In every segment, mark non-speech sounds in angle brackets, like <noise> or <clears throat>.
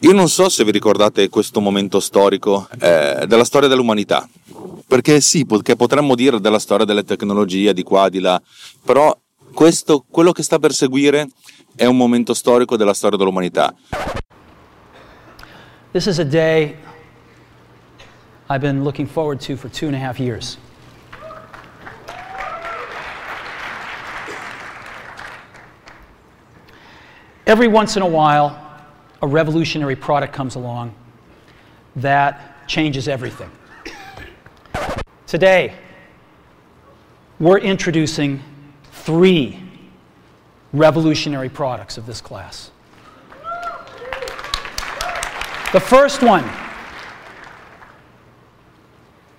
Io non so se vi ricordate questo momento storico eh, della storia dell'umanità, perché sì, perché potremmo dire della storia delle tecnologie di qua, di là, però questo, quello che sta per seguire è un momento storico della storia dell'umanità. This is a day I've been looking forward to for two and a half years. Every once in a while, a revolutionary product comes along that changes everything. Today, we're introducing three revolutionary products of this class. The first one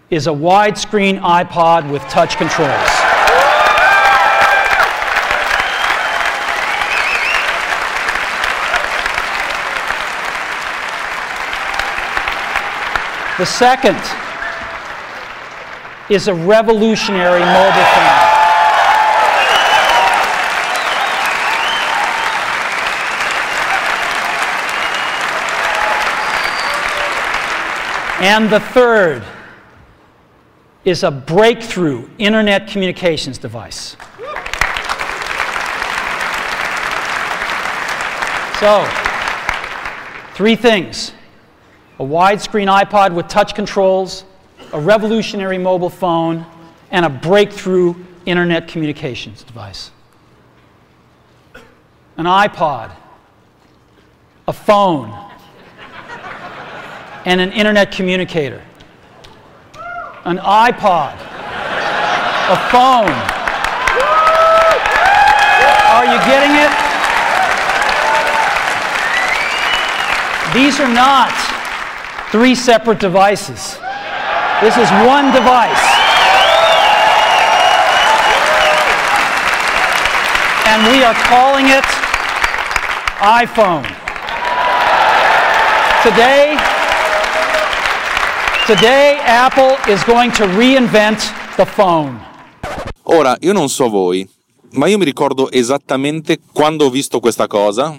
is a widescreen iPod with touch controls. The second is a revolutionary mobile phone. And the third is a breakthrough internet communications device. So, three things a widescreen iPod with touch controls, a revolutionary mobile phone, and a breakthrough internet communications device. An iPod, a phone, and an internet communicator. An iPod, a phone. Are you getting it? These are not three separate devices. This is one device. And we are calling it iPhone. Today, today Apple is going to reinvent the phone. Ora, io non so voi, ma io mi ricordo esattamente quando ho visto questa cosa,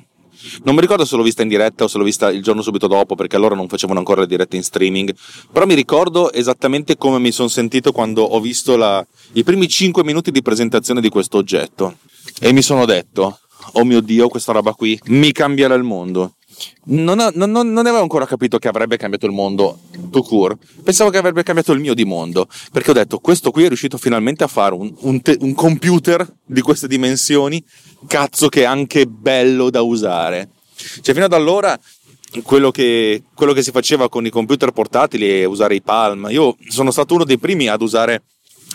non mi ricordo se l'ho vista in diretta o se l'ho vista il giorno subito dopo, perché allora non facevano ancora le dirette in streaming. Però mi ricordo esattamente come mi sono sentito quando ho visto la, i primi 5 minuti di presentazione di questo oggetto. E mi sono detto: Oh mio dio, questa roba qui mi cambierà il mondo. Non, ha, non, non, avevo ancora capito che avrebbe cambiato il mondo to court. Pensavo che avrebbe cambiato il mio di mondo. Perché ho detto: Questo qui è riuscito finalmente a fare un, un, te, un computer di queste dimensioni cazzo che è anche bello da usare. Cioè, fino ad allora quello che, quello che si faceva con i computer portatili è usare i Palm. Io sono stato uno dei primi ad usare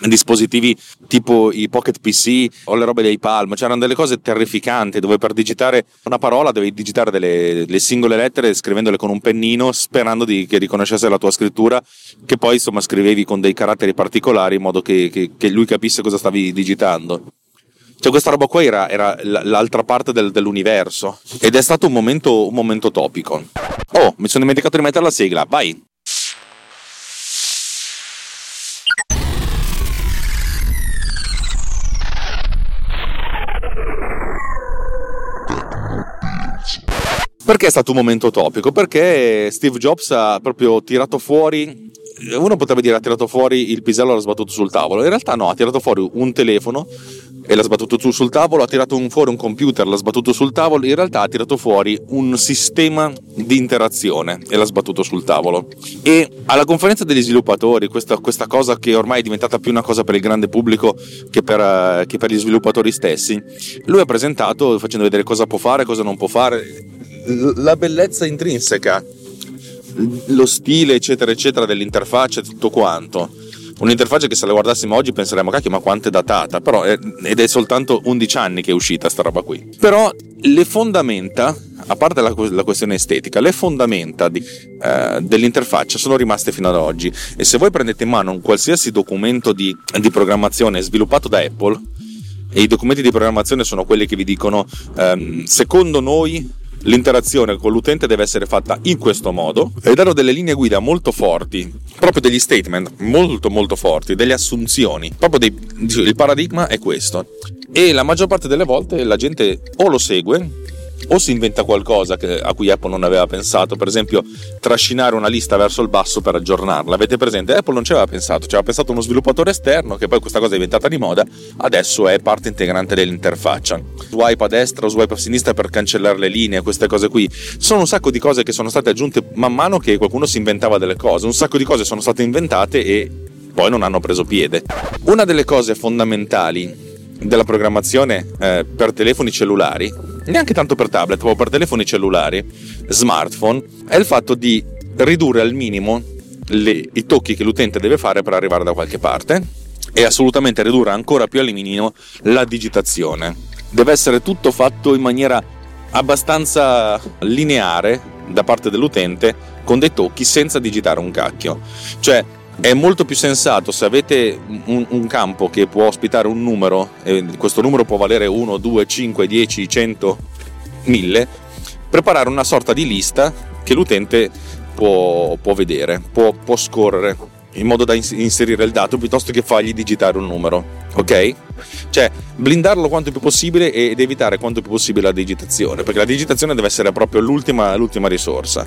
dispositivi tipo i Pocket PC o le robe dei Palm, c'erano delle cose terrificanti dove per digitare una parola dovevi digitare delle, delle singole lettere scrivendole con un pennino sperando di, che riconoscesse la tua scrittura che poi insomma scrivevi con dei caratteri particolari in modo che, che, che lui capisse cosa stavi digitando. Cioè, questa roba qua era, era l'altra parte del, dell'universo. Ed è stato un momento, un momento topico. Oh, mi sono dimenticato di mettere la sigla. Vai! Perché è stato un momento topico? Perché Steve Jobs ha proprio tirato fuori uno potrebbe dire ha tirato fuori il pisello e l'ha sbattuto sul tavolo. In realtà no, ha tirato fuori un telefono e l'ha sbattuto su sul tavolo, ha tirato fuori un computer, l'ha sbattuto sul tavolo, in realtà ha tirato fuori un sistema di interazione e l'ha sbattuto sul tavolo. E alla conferenza degli sviluppatori, questa, questa cosa che ormai è diventata più una cosa per il grande pubblico che per, uh, che per gli sviluppatori stessi, lui ha presentato facendo vedere cosa può fare, cosa non può fare, la bellezza intrinseca lo stile, eccetera, eccetera, dell'interfaccia tutto quanto. Un'interfaccia che se la guardassimo oggi penseremmo, cacchio, ma quanto è datata, però è, ed è soltanto 11 anni che è uscita sta roba qui. Però le fondamenta, a parte la, la questione estetica, le fondamenta di, eh, dell'interfaccia sono rimaste fino ad oggi. E se voi prendete in mano un qualsiasi documento di, di programmazione sviluppato da Apple, e i documenti di programmazione sono quelli che vi dicono, ehm, secondo noi l'interazione con l'utente deve essere fatta in questo modo e danno delle linee guida molto forti, proprio degli statement molto molto forti, delle assunzioni, proprio dei, il paradigma è questo. E la maggior parte delle volte la gente o lo segue o si inventa qualcosa che, a cui Apple non aveva pensato, per esempio trascinare una lista verso il basso per aggiornarla. Avete presente? Apple non ci aveva pensato, ci aveva pensato uno sviluppatore esterno che poi questa cosa è diventata di moda, adesso è parte integrante dell'interfaccia. Swipe a destra o swipe a sinistra per cancellare le linee, queste cose qui. Sono un sacco di cose che sono state aggiunte man mano che qualcuno si inventava delle cose, un sacco di cose sono state inventate e poi non hanno preso piede. Una delle cose fondamentali della programmazione eh, per telefoni cellulari, neanche tanto per tablet, ma per telefoni cellulari, smartphone, è il fatto di ridurre al minimo le, i tocchi che l'utente deve fare per arrivare da qualche parte e assolutamente ridurre ancora più al minimo la digitazione. Deve essere tutto fatto in maniera abbastanza lineare da parte dell'utente con dei tocchi senza digitare un cacchio. Cioè, è molto più sensato se avete un, un, campo che può ospitare un numero, e questo numero può valere 1, 2, 5, 10, 100, 1000, preparare una sorta di lista che l'utente può, può vedere, può, può, scorrere in modo da inserire il dato piuttosto che fargli digitare un numero, ok? Cioè blindarlo quanto più possibile ed evitare quanto più possibile la digitazione, perché la digitazione deve essere proprio l'ultima, l'ultima risorsa.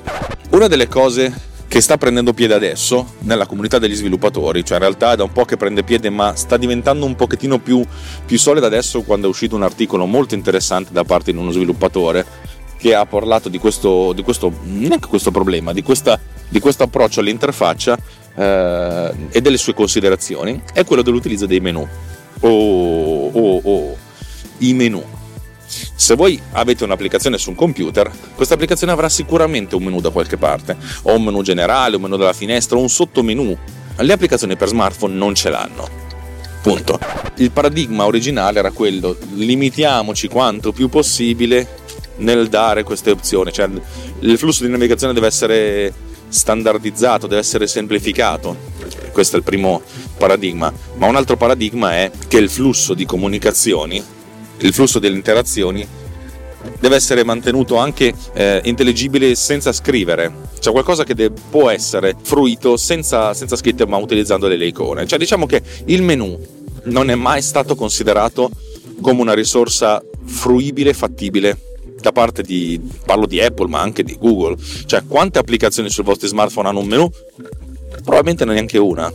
Una delle cose che sta prendendo piede adesso nella comunità degli sviluppatori, cioè in realtà è da un po' che prende piede ma sta diventando un pochettino più, più solida adesso quando è uscito un articolo molto interessante da parte di uno sviluppatore che ha parlato di questo, di questo neanche questo problema, di, questa, di questo approccio all'interfaccia eh, e delle sue considerazioni, è quello dell'utilizzo dei menu. O, o, o i menu se voi avete un'applicazione su un computer, questa applicazione avrà sicuramente un menu da qualche parte, o un menu generale, un menu della finestra, o un sottomenu. Le applicazioni per smartphone non ce l'hanno. Punto. Il paradigma originale era quello, limitiamoci quanto più possibile nel dare queste opzioni, cioè il flusso di navigazione deve essere standardizzato, deve essere semplificato. Questo è il primo paradigma, ma un altro paradigma è che il flusso di comunicazioni il flusso delle interazioni deve essere mantenuto anche eh, intelligibile senza scrivere, cioè qualcosa che de- può essere fruito senza, senza scritte ma utilizzando delle icone. Cioè diciamo che il menu non è mai stato considerato come una risorsa fruibile, fattibile da parte di, parlo di Apple ma anche di Google, cioè quante applicazioni sul vostro smartphone hanno un menu? Probabilmente neanche una.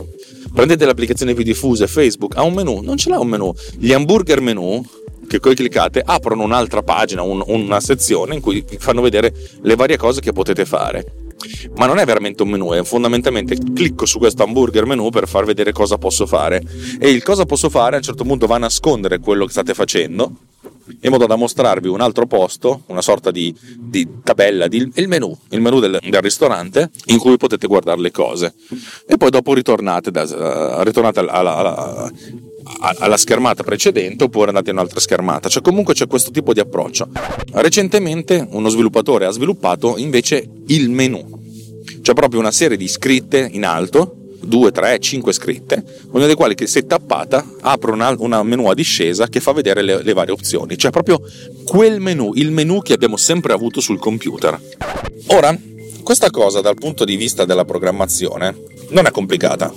Prendete le applicazioni più diffuse, Facebook ha un menu, non ce l'ha un menu. Gli hamburger menu che poi cliccate aprono un'altra pagina, un, una sezione in cui vi fanno vedere le varie cose che potete fare. Ma non è veramente un menu, è fondamentalmente clicco su questo hamburger menu per far vedere cosa posso fare. E il cosa posso fare a un certo punto va a nascondere quello che state facendo in modo da mostrarvi un altro posto, una sorta di, di tabella, di, il menu, il menu del, del, ristorante in cui potete guardare le cose. E poi dopo ritornate, da, uh, ritornate alla, alla, alla schermata precedente oppure andate in un'altra schermata, cioè comunque c'è questo tipo di approccio. Recentemente uno sviluppatore ha sviluppato invece il menu, cioè proprio una serie di scritte in alto, 2, 3, 5 scritte, ognuna delle quali che se tappata apre una, una menu a discesa che fa vedere le, le varie opzioni, cioè proprio quel menu, il menu che abbiamo sempre avuto sul computer. Ora, questa cosa dal punto di vista della programmazione non è complicata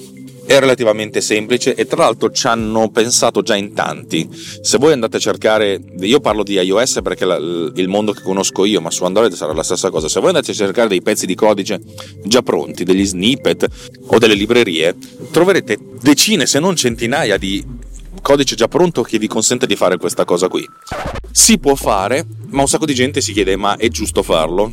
è relativamente semplice e tra l'altro ci hanno pensato già in tanti. Se voi andate a cercare, io parlo di iOS perché è il mondo che conosco io, ma su Android sarà la stessa cosa. Se voi andate a cercare dei pezzi di codice già pronti, degli snippet o delle librerie, troverete decine se non centinaia di codice già pronto che vi consente di fare questa cosa qui. Si può fare, ma un sacco di gente si chiede ma è giusto farlo?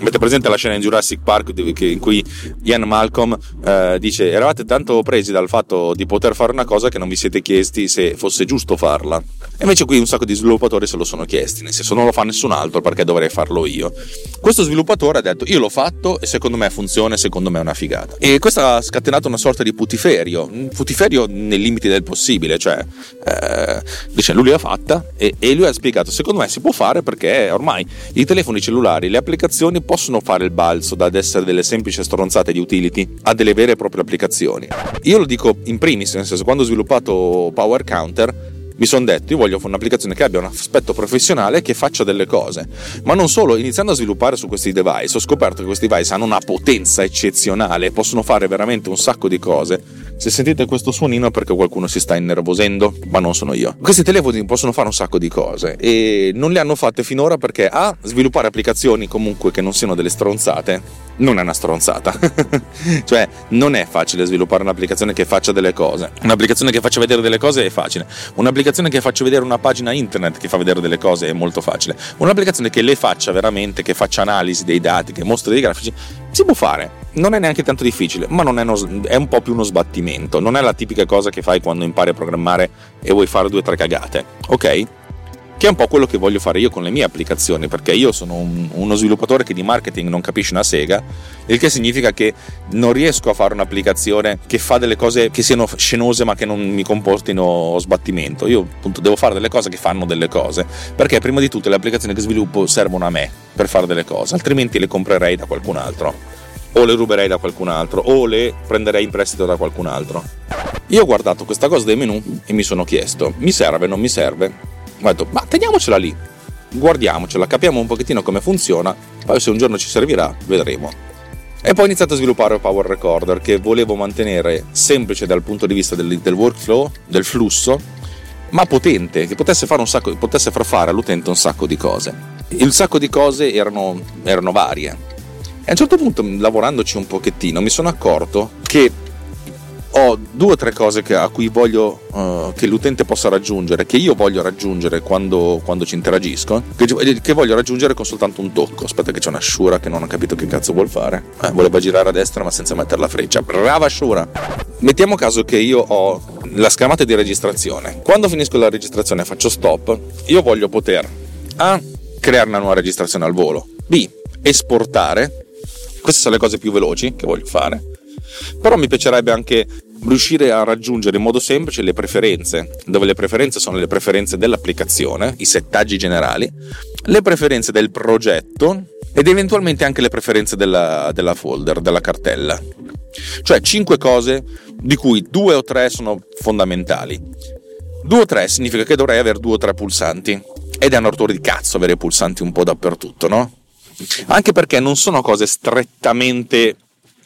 Avete presente la scena in Jurassic Park in cui Ian Malcolm eh, dice eravate tanto presi dal fatto di poter fare una cosa che non vi siete chiesti se fosse giusto farla. E invece qui un sacco di sviluppatori se lo sono chiesti, nel senso non lo fa nessun altro perché dovrei farlo io. Questo sviluppatore ha detto io l'ho fatto e secondo me funziona secondo me è una figata. E questo ha scatenato una sorta di putiferio, un putiferio nei limiti del possibile, cioè eh, dice lui l'ha fatta e, e lui ha spiegato secondo me si può fare perché ormai i telefoni cellulari, le applicazioni possono fare il balzo da essere delle semplici stronzate di utility a delle vere e proprie applicazioni. Io lo dico in primis, nel senso quando ho sviluppato Power Counter mi sono detto, io voglio un'applicazione che abbia un aspetto professionale che faccia delle cose. Ma non solo, iniziando a sviluppare su questi device, ho scoperto che questi device hanno una potenza eccezionale, possono fare veramente un sacco di cose. Se sentite questo suonino è perché qualcuno si sta innervosendo, ma non sono io. Questi telefoni possono fare un sacco di cose e non le hanno fatte finora perché A, sviluppare applicazioni comunque che non siano delle stronzate, non è una stronzata. <laughs> cioè, non è facile sviluppare un'applicazione che faccia delle cose. Un'applicazione che faccia vedere delle cose è facile. Un'applicazione che faccia vedere una pagina internet che fa vedere delle cose è molto facile. Un'applicazione che le faccia veramente, che faccia analisi dei dati, che mostri dei grafici, si può fare. Non è neanche tanto difficile, ma è, uno, è un po' più uno sbattimento. Non è la tipica cosa che fai quando impari a programmare e vuoi fare due o tre cagate. Ok? Che è un po' quello che voglio fare io con le mie applicazioni, perché io sono un, uno sviluppatore che di marketing non capisce una sega, il che significa che non riesco a fare un'applicazione che fa delle cose che siano scenose ma che non mi comportino sbattimento. Io appunto devo fare delle cose che fanno delle cose, perché prima di tutto le applicazioni che sviluppo servono a me per fare delle cose, altrimenti le comprerei da qualcun altro. O le ruberei da qualcun altro, o le prenderei in prestito da qualcun altro. Io ho guardato questa cosa dei menu e mi sono chiesto: mi serve, non mi serve? Ho detto, ma teniamocela lì, guardiamocela, capiamo un pochettino come funziona, poi se un giorno ci servirà, vedremo. E poi ho iniziato a sviluppare Power Recorder che volevo mantenere semplice dal punto di vista del, del workflow, del flusso, ma potente, che potesse, fare un sacco, potesse far fare all'utente un sacco di cose. Il sacco di cose erano, erano varie. E a un certo punto, lavorandoci un pochettino, mi sono accorto che ho due o tre cose che, a cui voglio uh, che l'utente possa raggiungere, che io voglio raggiungere quando, quando ci interagisco, che, che, voglio raggiungere con soltanto un tocco. Aspetta che c'è una Shura che non ho capito che cazzo vuol fare. Eh, voleva girare a destra ma senza mettere la freccia. Brava Shura! Mettiamo caso che io ho la schermata di registrazione. Quando finisco la registrazione e faccio stop, io voglio poter A. creare una nuova registrazione al volo. B. esportare. Queste sono le cose più veloci che voglio fare però mi piacerebbe anche riuscire a raggiungere in modo semplice le preferenze, dove le preferenze sono le preferenze dell'applicazione, i settaggi generali, le preferenze del progetto ed eventualmente anche le preferenze della, della folder, della cartella. Cioè 5 cose di cui due o tre sono fondamentali. Due o tre significa che dovrei avere due o tre pulsanti. Ed è un ortore di cazzo avere pulsanti un po' dappertutto, no? Anche perché non sono cose strettamente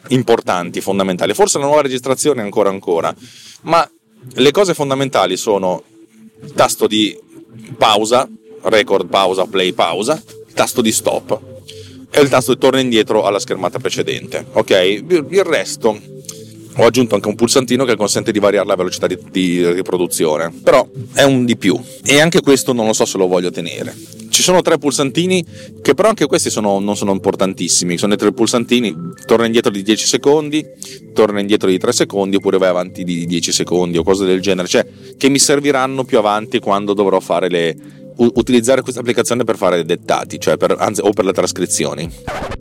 importanti, fondamentali. Forse la nuova registrazione ancora ancora, ma le cose fondamentali sono il tasto di pausa, record pausa, play pausa, il tasto di stop e il tasto di torna indietro alla schermata precedente. Ok? Il resto ho aggiunto anche un pulsantino che consente di variare la velocità di, di, riproduzione, però è un di più. E anche questo non lo so se lo voglio tenere. Ci sono tre pulsantini che però anche questi sono, non sono importantissimi, sono i tre pulsantini, torna indietro di 10 secondi, torna indietro di 3 secondi oppure vai avanti di 10 secondi o cose del genere, cioè che mi serviranno più avanti quando dovrò fare le, utilizzare questa applicazione per fare dettati, cioè per, anzi, o per le trascrizioni.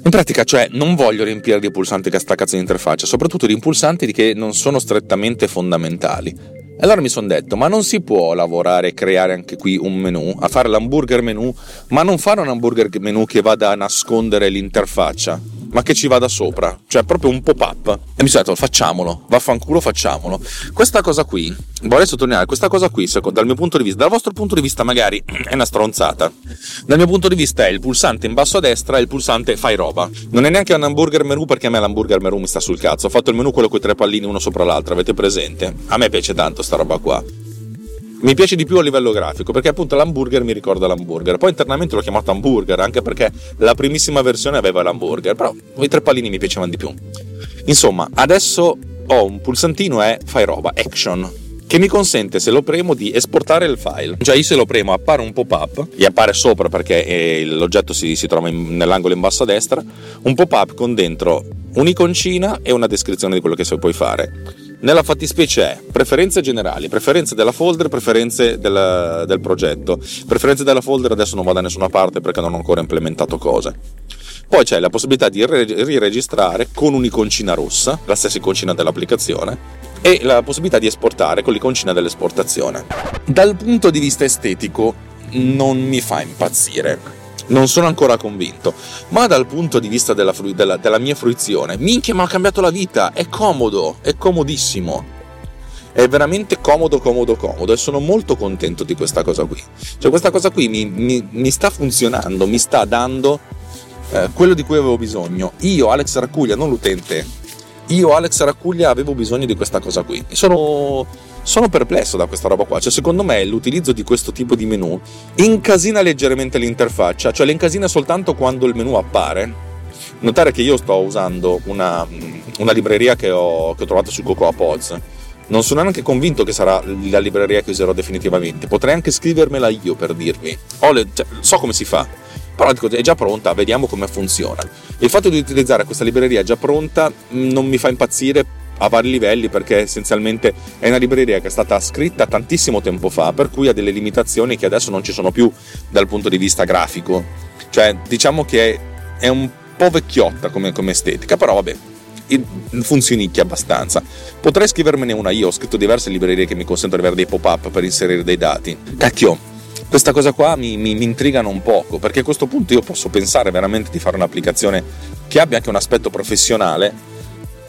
In pratica, cioè, non voglio riempire di pulsanti che sta cazzo di interfaccia, soprattutto di pulsanti che non sono strettamente fondamentali. Allora mi sono detto, ma non si può lavorare e creare anche qui un menu, a fare l'hamburger menu, ma non fare un hamburger menu che vada a nascondere l'interfaccia ma che ci vada sopra, cioè proprio un pop-up. E mi sono detto, facciamolo, vaffanculo, facciamolo. Questa cosa qui, vorrei sottolineare, questa cosa qui, dal mio punto di vista, dal vostro punto di vista magari <clears throat> è una stronzata. Dal mio punto di vista è il pulsante in basso a destra e il pulsante fai roba. Non è neanche un hamburger menu perché a me l'hamburger menu mi sta sul cazzo. Ho fatto il menu quello con i tre pallini uno sopra l'altro, avete presente? A me piace tanto sta roba qua mi piace di più a livello grafico perché appunto l'hamburger mi ricorda l'hamburger. Poi internamente l'ho chiamato hamburger anche perché la primissima versione aveva l'hamburger però i tre pallini mi piacevano di più. Insomma adesso ho un pulsantino e fai roba action che mi consente se lo premo di esportare il file. Cioè io se lo premo appare un pop-up e appare sopra perché eh, l'oggetto si, si trova in, nell'angolo in basso a destra un pop-up con dentro un'iconcina e una descrizione di quello che puoi fare nella fattispecie è preferenze generali, preferenze della folder, preferenze del, del progetto. Preferenze della folder adesso non va da nessuna parte perché non ho ancora implementato cose. Poi c'è la possibilità di riregistrare con un'iconcina rossa, la stessa iconcina dell'applicazione, e la possibilità di esportare con l'iconcina dell'esportazione. Dal punto di vista estetico non mi fa impazzire non sono ancora convinto, ma dal punto di vista della, della, della mia fruizione, minchia, mi ha cambiato la vita, è comodo, è comodissimo. è veramente comodo, comodo, comodo e sono molto contento di questa cosa qui. Cioè questa cosa qui mi, mi, mi sta funzionando, mi sta dando eh, quello di cui avevo bisogno. Io, Alex Raccuglia, non l'utente, io, Alex Raccuglia, avevo bisogno di questa cosa qui. Sono, sono perplesso da questa roba qua. Cioè, secondo me l'utilizzo di questo tipo di menu incasina leggermente l'interfaccia, cioè l'incasina soltanto quando il menu appare. Notare che io sto usando una, una libreria che ho, che ho trovato su Cocoa Pods non sono neanche convinto che sarà la libreria che userò definitivamente. Potrei anche scrivermela io per dirvi. Le, cioè, so come si fa, però dico, è già pronta, vediamo come funziona. Il fatto di utilizzare questa libreria già pronta mm, non mi fa impazzire a vari livelli perché essenzialmente è una libreria che è stata scritta tantissimo tempo fa, per cui ha delle limitazioni che adesso non ci sono più dal punto di vista grafico. Cioè, diciamo che è un po' vecchiotta come, come estetica, però vabbè, funzionicchia abbastanza. Potrei scrivermene una io, ho scritto diverse librerie che mi consentono di avere dei pop-up per inserire dei dati. Cacchio, questa cosa qua mi, mi, mi, intrigano un poco, perché a questo punto io posso pensare veramente di fare un'applicazione che abbia anche un aspetto professionale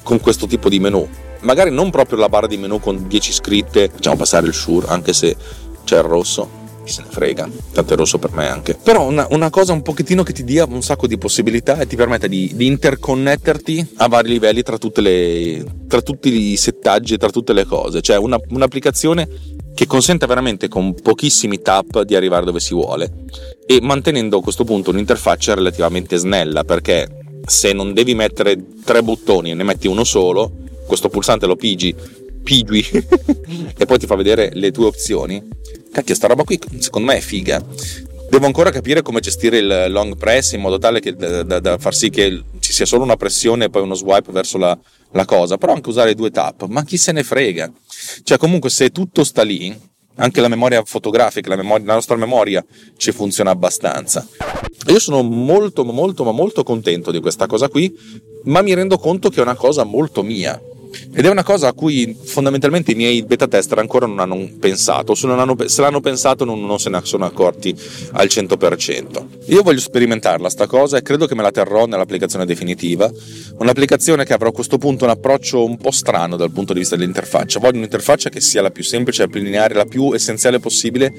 con questo tipo di menu. Magari non proprio la barra di menu con 10 scritte, facciamo passare il sure, anche se c'è il rosso, chi se ne frega, tanto è rosso per me anche. Però una, una, cosa un pochettino che ti dia un sacco di possibilità e ti permette di, di interconnetterti a vari livelli tra, le, tra, tutti i settaggi e tra tutte le cose. Cioè una, un'applicazione che consente veramente con pochissimi tap di arrivare dove si vuole e mantenendo a questo punto un'interfaccia relativamente snella perché se non devi mettere tre bottoni e ne metti uno solo, questo pulsante lo pigi, pigui <laughs> e poi ti fa vedere le tue opzioni cacchio, sta roba qui secondo me è figa. Devo ancora capire come gestire il long press in modo tale che, da, da, da far sì che ci sia solo una pressione e poi uno swipe verso la, la cosa, però anche usare due tap, ma chi se ne frega? Cioè, comunque, se tutto sta lì, anche la memoria fotografica, la, memoria, la, nostra memoria ci funziona abbastanza. Io sono molto, molto, ma molto contento di questa cosa qui, ma mi rendo conto che è una cosa molto mia. Ed è una cosa a cui fondamentalmente i miei beta tester ancora non hanno pensato, se, hanno, se l'hanno pensato non, non, se ne sono accorti al 100%. Io voglio sperimentarla sta cosa e credo che me la terrò nell'applicazione definitiva, un'applicazione che avrà a questo punto un approccio un po' strano dal punto di vista dell'interfaccia. Voglio un'interfaccia che sia la più semplice, la più lineare, la più essenziale possibile,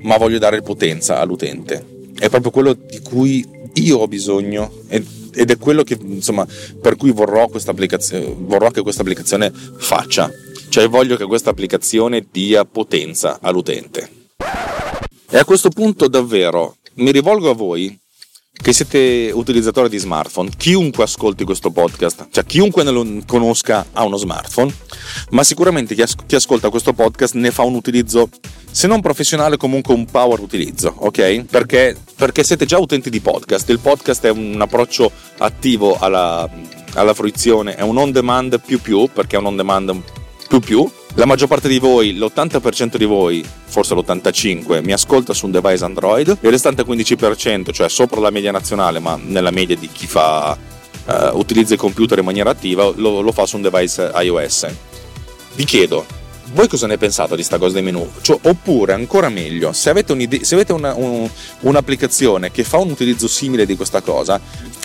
ma voglio dare potenza all'utente. È proprio quello di cui io ho bisogno e ed è quello che, insomma, per cui vorrò, vorrò che questa applicazione faccia. Cioè voglio che questa applicazione dia potenza all'utente. E a questo punto davvero mi rivolgo a voi che siete utilizzatori di smartphone, chiunque ascolti questo podcast, cioè chiunque ne lo conosca ha uno smartphone, ma sicuramente chi, as- chi, ascolta questo podcast ne fa un utilizzo, se non professionale, comunque un power utilizzo, ok? Perché, perché siete già utenti di podcast, il podcast è un approccio attivo alla, alla fruizione, è un on demand più più, perché è un on demand più più, la maggior parte di voi, l'80% di voi, forse l'85%, mi ascolta su un device Android, il restante 15%, cioè sopra la media nazionale, ma nella media di chi fa, uh, utilizza il computer in maniera attiva, lo, lo fa su un device iOS. Vi chiedo, voi cosa ne pensate di questa cosa dei menu? Cioè, oppure, ancora meglio, se avete, se avete una, un, un'applicazione che fa un utilizzo simile di questa cosa,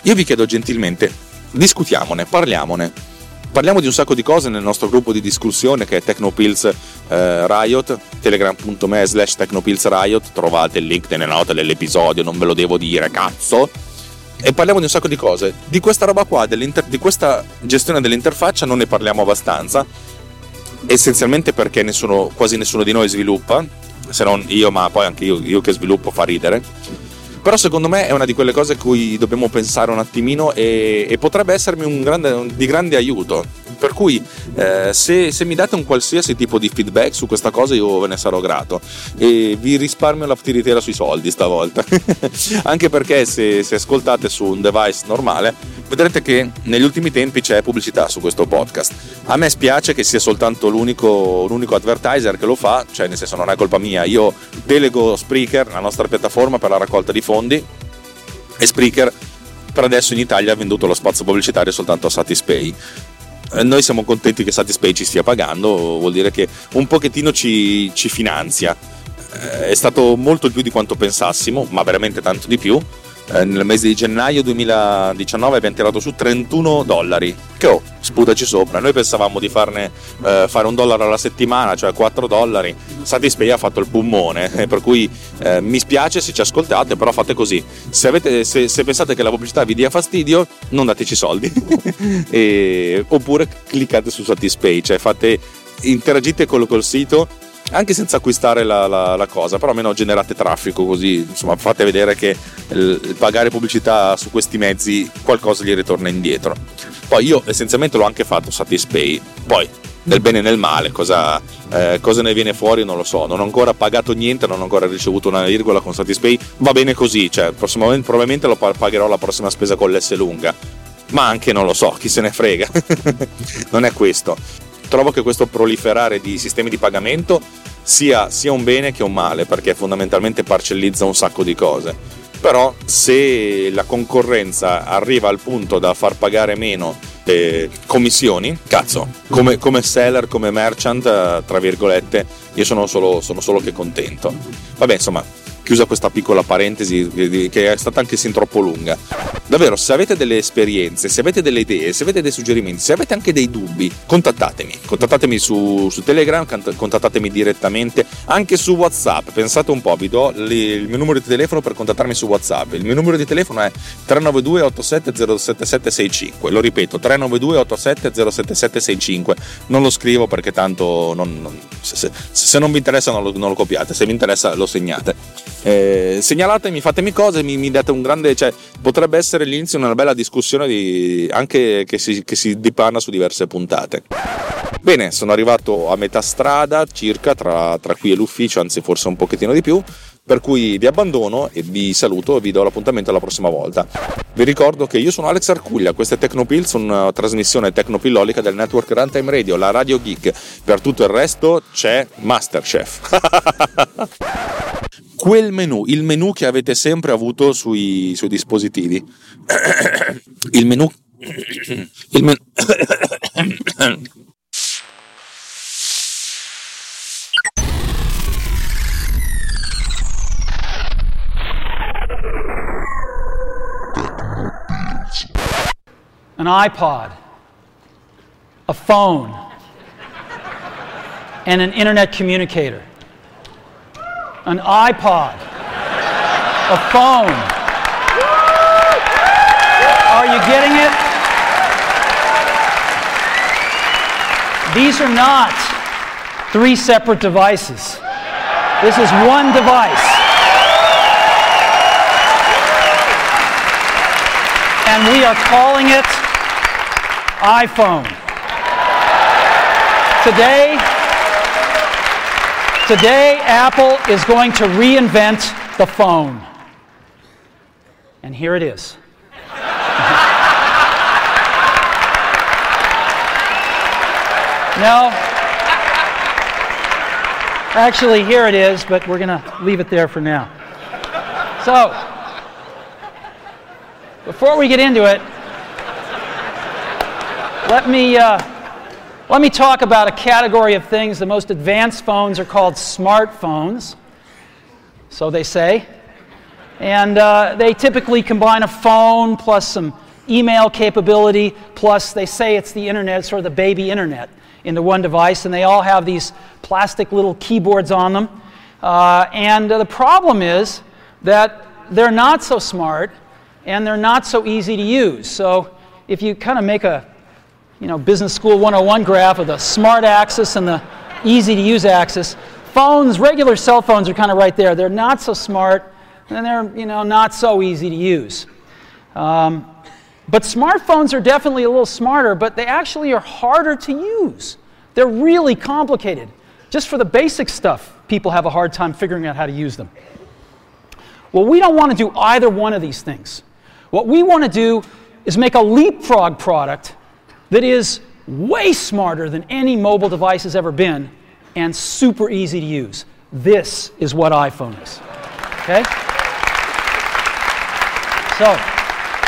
io vi chiedo gentilmente, discutiamone, parliamone Parliamo di un sacco di cose nel nostro gruppo di discussione che è Technopills eh, Riot, telegram.me slash Technopills Riot, trovate il link nelle note dell'episodio, non ve lo devo dire, cazzo. E parliamo di un sacco di cose. Di questa roba qua, di questa gestione dell'interfaccia non ne parliamo abbastanza, essenzialmente perché nessuno, quasi nessuno di noi sviluppa, se non io, ma poi anche io, io che sviluppo fa ridere però secondo me è una di quelle cose a cui dobbiamo pensare un attimino e, e potrebbe essermi un grande, un, di grande aiuto. Per cui eh, se, se, mi date un qualsiasi tipo di feedback su questa cosa io ve ne sarò grato e vi risparmio la tiritera sui soldi stavolta. <laughs> Anche perché se, se ascoltate su un device normale vedrete che negli ultimi tempi c'è pubblicità su questo podcast. A me spiace che sia soltanto l'unico, l'unico advertiser che lo fa, cioè nel senso non è colpa mia, io delego Spreaker, la nostra piattaforma per la raccolta di fondi, e Spreaker per adesso in Italia ha venduto lo spazio pubblicitario soltanto a Satispay. Eh, noi siamo contenti che Satispay ci stia pagando, vuol dire che un pochettino ci, ci finanzia. Eh, è stato molto più di quanto pensassimo, ma veramente tanto di più eh, nel mese di gennaio 2019 abbiamo tirato su 31 dollari. Che oh, sputaci sopra. Noi pensavamo di farne eh, fare un dollaro alla settimana, cioè 4 dollari. Satispay ha fatto il pummone, <laughs> per cui eh, mi spiace se ci ascoltate, però fate così. Se, avete, se, se pensate che la pubblicità vi dia fastidio, non dateci soldi. <laughs> e, oppure cliccate su Satispay, cioè fate interagite col, col sito anche senza acquistare la, la, la, cosa, però almeno generate traffico così, insomma fate vedere che il, il pagare pubblicità su questi mezzi qualcosa gli ritorna indietro. Poi io essenzialmente l'ho anche fatto Satispay, poi nel bene e nel male, cosa, eh, cosa, ne viene fuori non lo so, non ho ancora pagato niente, non ho ancora ricevuto una virgola con Satispay, va bene così, cioè probabilmente lo pagherò la prossima spesa con l'S lunga, ma anche non lo so, chi se ne frega, <laughs> non è questo trovo che questo proliferare di sistemi di pagamento sia, sia un bene che un male, perché fondamentalmente parcellizza un sacco di cose. Però se la concorrenza arriva al punto da far pagare meno eh, commissioni, cazzo, come, come, seller, come merchant, tra virgolette, io sono solo, sono solo che contento. Vabbè, insomma, chiusa questa piccola parentesi che è stata anche sin troppo lunga. Davvero, se avete delle esperienze, se avete delle idee, se avete dei suggerimenti, se avete anche dei dubbi, contattatemi. Contattatemi su, su Telegram, contattatemi direttamente, anche su WhatsApp. Pensate un po', vi do il mio numero di telefono per contattarmi su WhatsApp. Il mio numero di telefono è 392 87 07765. Lo ripeto, 392 87 07765. Non lo scrivo perché tanto non, non, se, se, non vi interessa non lo, non lo copiate, se vi interessa lo segnate. Eh, segnalatemi, fatemi cose, mi, mi, date un grande. Cioè, potrebbe essere l'inizio di una bella discussione di, anche che si, che si dipana su diverse puntate. Bene, sono arrivato a metà strada circa tra, tra qui e l'ufficio, anzi forse un pochettino di più. Per cui vi abbandono e vi saluto e vi do l'appuntamento alla prossima volta. Vi ricordo che io sono Alex Arcuglia, questa è Tecnopills, una trasmissione tecnopillolica del network Runtime Radio, la Radio Geek. Per tutto il resto c'è Masterchef. <laughs> quel menu, il menu che avete sempre avuto sui, sui dispositivi. <coughs> il menu. <coughs> Il menu. An iPod, a phone, and an internet communicator. An iPod, a phone. Are you getting it? These are not three separate devices. This is one device. And we are calling it iPhone. Today, Today, Apple is going to reinvent the phone. And here it is. <laughs> no. Actually, here it is, but we're going to leave it there for now. So, before we get into it, let me. Uh, let me talk about a category of things. The most advanced phones are called smartphones, so they say. And uh, they typically combine a phone plus some email capability, plus they say it's the internet, sort of the baby internet, into one device. And they all have these plastic little keyboards on them. Uh, and uh, the problem is that they're not so smart and they're not so easy to use. So if you kind of make a you know, business school 101 graph of the smart axis and the easy to use axis. Phones, regular cell phones are kind of right there. They're not so smart and they're, you know, not so easy to use. Um, but smartphones are definitely a little smarter, but they actually are harder to use. They're really complicated. Just for the basic stuff, people have a hard time figuring out how to use them. Well, we don't want to do either one of these things. What we want to do is make a leapfrog product that is way smarter than any mobile device has ever been and super easy to use. This is what iPhone is. Okay? So,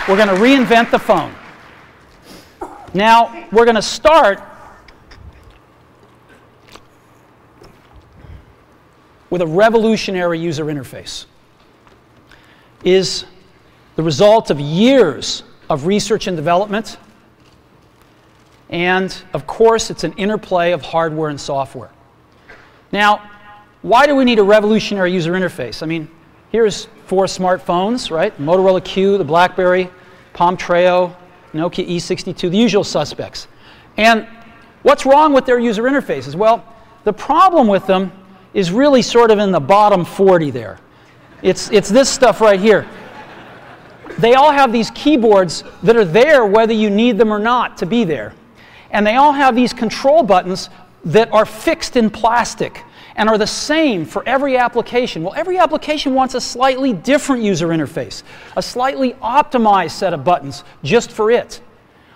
we're going to reinvent the phone. Now, we're going to start with a revolutionary user interface. Is the result of years of research and development. And of course, it's an interplay of hardware and software. Now, why do we need a revolutionary user interface? I mean, here's four smartphones, right? Motorola Q, the Blackberry, Palm Treo, Nokia E62, the usual suspects. And what's wrong with their user interfaces? Well, the problem with them is really sort of in the bottom 40 there. It's, it's this stuff right here. They all have these keyboards that are there whether you need them or not to be there. And they all have these control buttons that are fixed in plastic and are the same for every application. Well, every application wants a slightly different user interface, a slightly optimized set of buttons just for it.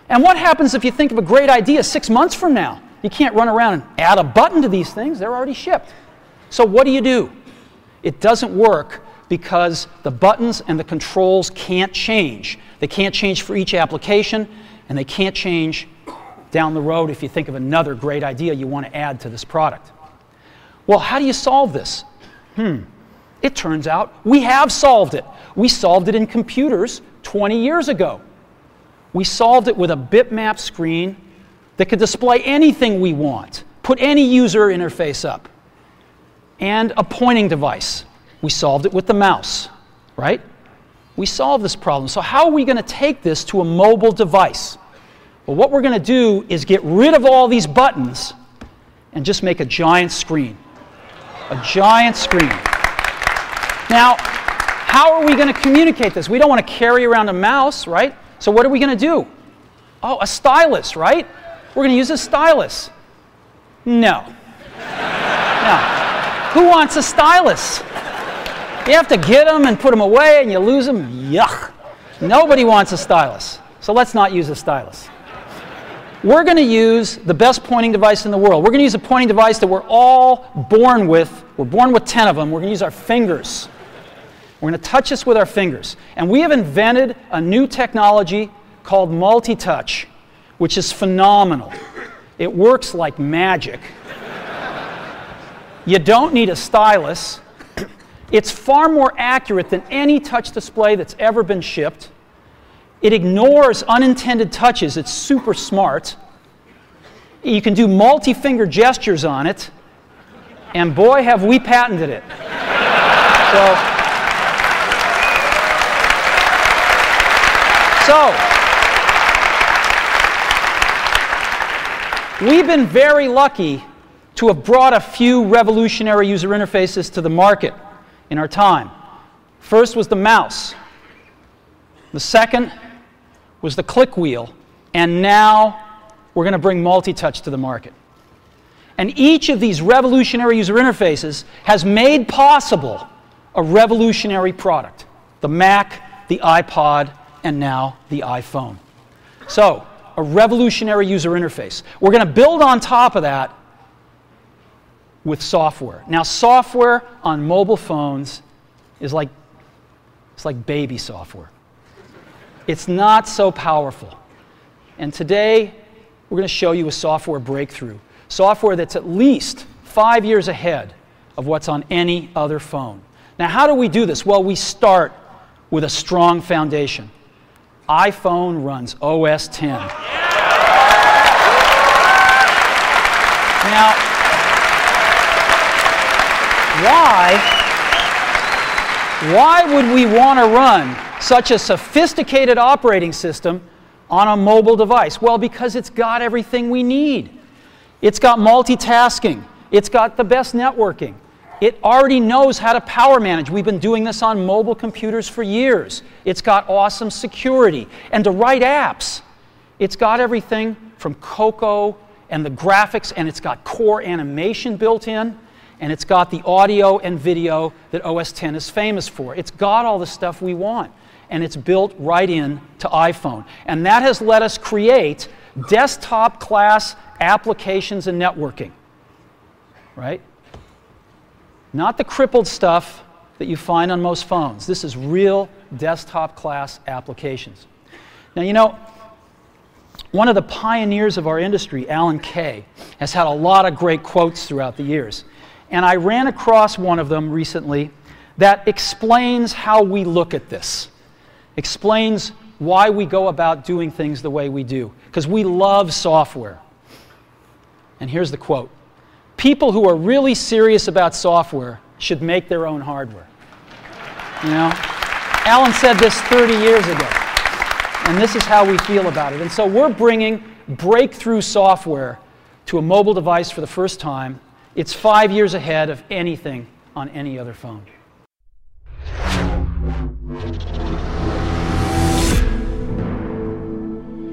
And what happens if you think of a great idea six months from now? You can't run around and add a button to these things, they're already shipped. So, what do you do? It doesn't work because the buttons and the controls can't change. They can't change for each application, and they can't change down the road if you think of another great idea you want to add to this product. Well, how do you solve this? Hmm. It turns out we have solved it. We solved it in computers 20 years ago. We solved it with a bitmap screen that could display anything we want, put any user interface up, and a pointing device. We solved it with the mouse, right? We solved this problem. So, how are we going to take this to a mobile device? Well, what we're going to do is get rid of all these buttons and just make a giant screen. A giant screen. Now, how are we going to communicate this? We don't want to carry around a mouse, right? So, what are we going to do? Oh, a stylus, right? We're going to use a stylus. No. No. Who wants a stylus? You have to get them and put them away and you lose them. Yuck. Nobody wants a stylus. So let's not use a stylus. We're going to use the best pointing device in the world. We're going to use a pointing device that we're all born with. We're born with 10 of them. We're going to use our fingers. We're going to touch this with our fingers. And we have invented a new technology called multi touch, which is phenomenal. It works like magic. You don't need a stylus. It's far more accurate than any touch display that's ever been shipped. It ignores unintended touches. It's super smart. You can do multi finger gestures on it. And boy, have we patented it. So, so we've been very lucky to have brought a few revolutionary user interfaces to the market in our time. First was the mouse, the second was the click wheel, and now we're going to bring multi touch to the market. And each of these revolutionary user interfaces has made possible a revolutionary product the Mac, the iPod, and now the iPhone. So, a revolutionary user interface. We're going to build on top of that with software. Now, software on mobile phones is like, it's like baby software. It's not so powerful. And today, we're going to show you a software breakthrough. Software that's at least five years ahead of what's on any other phone. Now, how do we do this? Well, we start with a strong foundation. iPhone runs OS 10. Now, why, why would we want to run such a sophisticated operating system on a mobile device? Well, because it's got everything we need. It's got multitasking, it's got the best networking. It already knows how to power manage. We've been doing this on mobile computers for years. It's got awesome security and to write apps. It's got everything from Cocoa and the graphics, and it's got core animation built in and it's got the audio and video that OS 10 is famous for. It's got all the stuff we want, and it's built right in to iPhone. And that has let us create desktop class applications and networking. Right? Not the crippled stuff that you find on most phones. This is real desktop class applications. Now, you know, one of the pioneers of our industry, Alan Kay, has had a lot of great quotes throughout the years. And I ran across one of them recently that explains how we look at this. Explains why we go about doing things the way we do. Because we love software. And here's the quote People who are really serious about software should make their own hardware. You know? Alan said this 30 years ago. And this is how we feel about it. And so we're bringing breakthrough software to a mobile device for the first time. It's five years ahead of anything on any other phone.